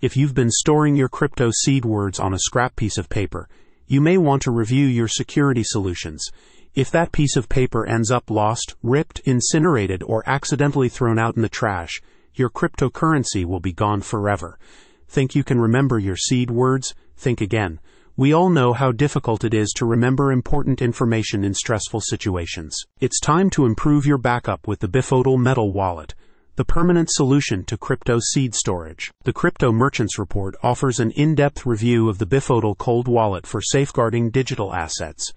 If you've been storing your crypto seed words on a scrap piece of paper, you may want to review your security solutions. If that piece of paper ends up lost, ripped, incinerated, or accidentally thrown out in the trash, your cryptocurrency will be gone forever. Think you can remember your seed words? Think again. We all know how difficult it is to remember important information in stressful situations. It's time to improve your backup with the Billfodl Metal Wallet, the permanent solution to crypto seed storage. The Crypto Merchants Report offers an in-depth review of the Billfodl Cold Wallet for safeguarding digital assets.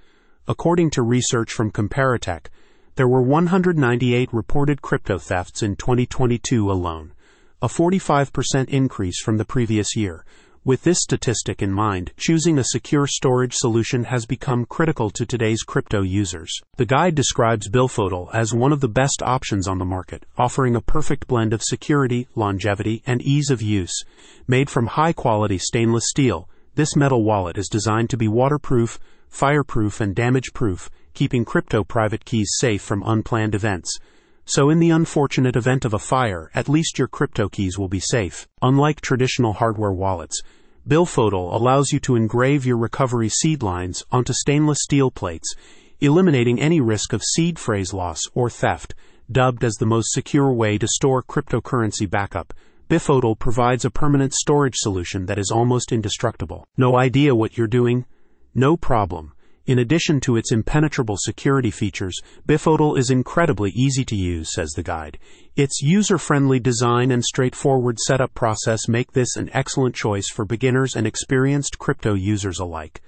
According to research from Comparitech, there were 198 reported crypto thefts in 2022 alone, a 45% increase from the previous year. With this statistic in mind, choosing a secure storage solution has become critical to today's crypto users. The guide describes Billfodl as one of the best options on the market, offering a perfect blend of security, longevity, and ease of use. Made from high quality stainless steel, this metal wallet is designed to be waterproof, fireproof, and damage proof, keeping crypto private keys safe from unplanned events. So in the unfortunate event of a fire, at least your crypto keys will be safe. Unlike traditional hardware wallets, Billfodl allows you to engrave your recovery seed lines onto stainless steel plates, eliminating any risk of seed phrase loss or theft. Dubbed as the most secure way to store cryptocurrency backup, Billfodl provides a permanent storage solution that is almost indestructible. No idea what you're doing? No problem. In addition to its impenetrable security features, Billfodl is incredibly easy to use, says the guide. Its user-friendly design and straightforward setup process make this an excellent choice for beginners and experienced crypto users alike.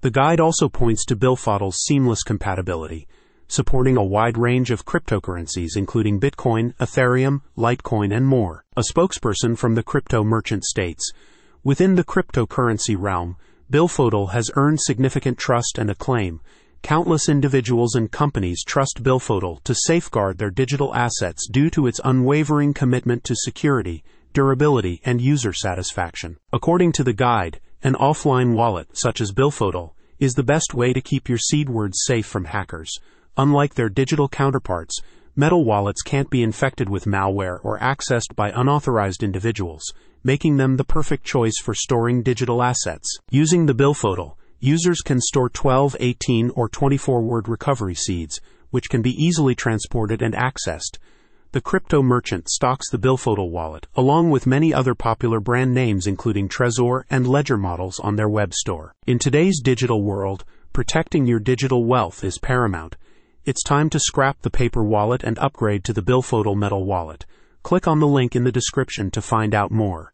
The guide also points to Billfodl's seamless compatibility, supporting a wide range of cryptocurrencies including Bitcoin, Ethereum, Litecoin, and more. A spokesperson from the crypto merchant states, Within the cryptocurrency realm, Billfodl has earned significant trust and acclaim. Countless individuals and companies trust Billfodl to safeguard their digital assets due to its unwavering commitment to security, durability, and user satisfaction. According to the guide, an offline wallet, such as Billfodl, is the best way to keep your seed words safe from hackers. Unlike their digital counterparts, metal wallets can't be infected with malware or accessed by unauthorized individuals making them the perfect choice for storing digital assets. Using the Billfodl, users can store 12, 18, or 24 word recovery seeds, which can be easily transported and accessed. The crypto merchant stocks the Billfodl wallet, along with many other popular brand names including Trezor and Ledger models on their web store. In today's digital world, protecting your digital wealth is paramount. It's time to scrap the paper wallet and upgrade to the Billfodl metal wallet. Click on the link in the description to find out more.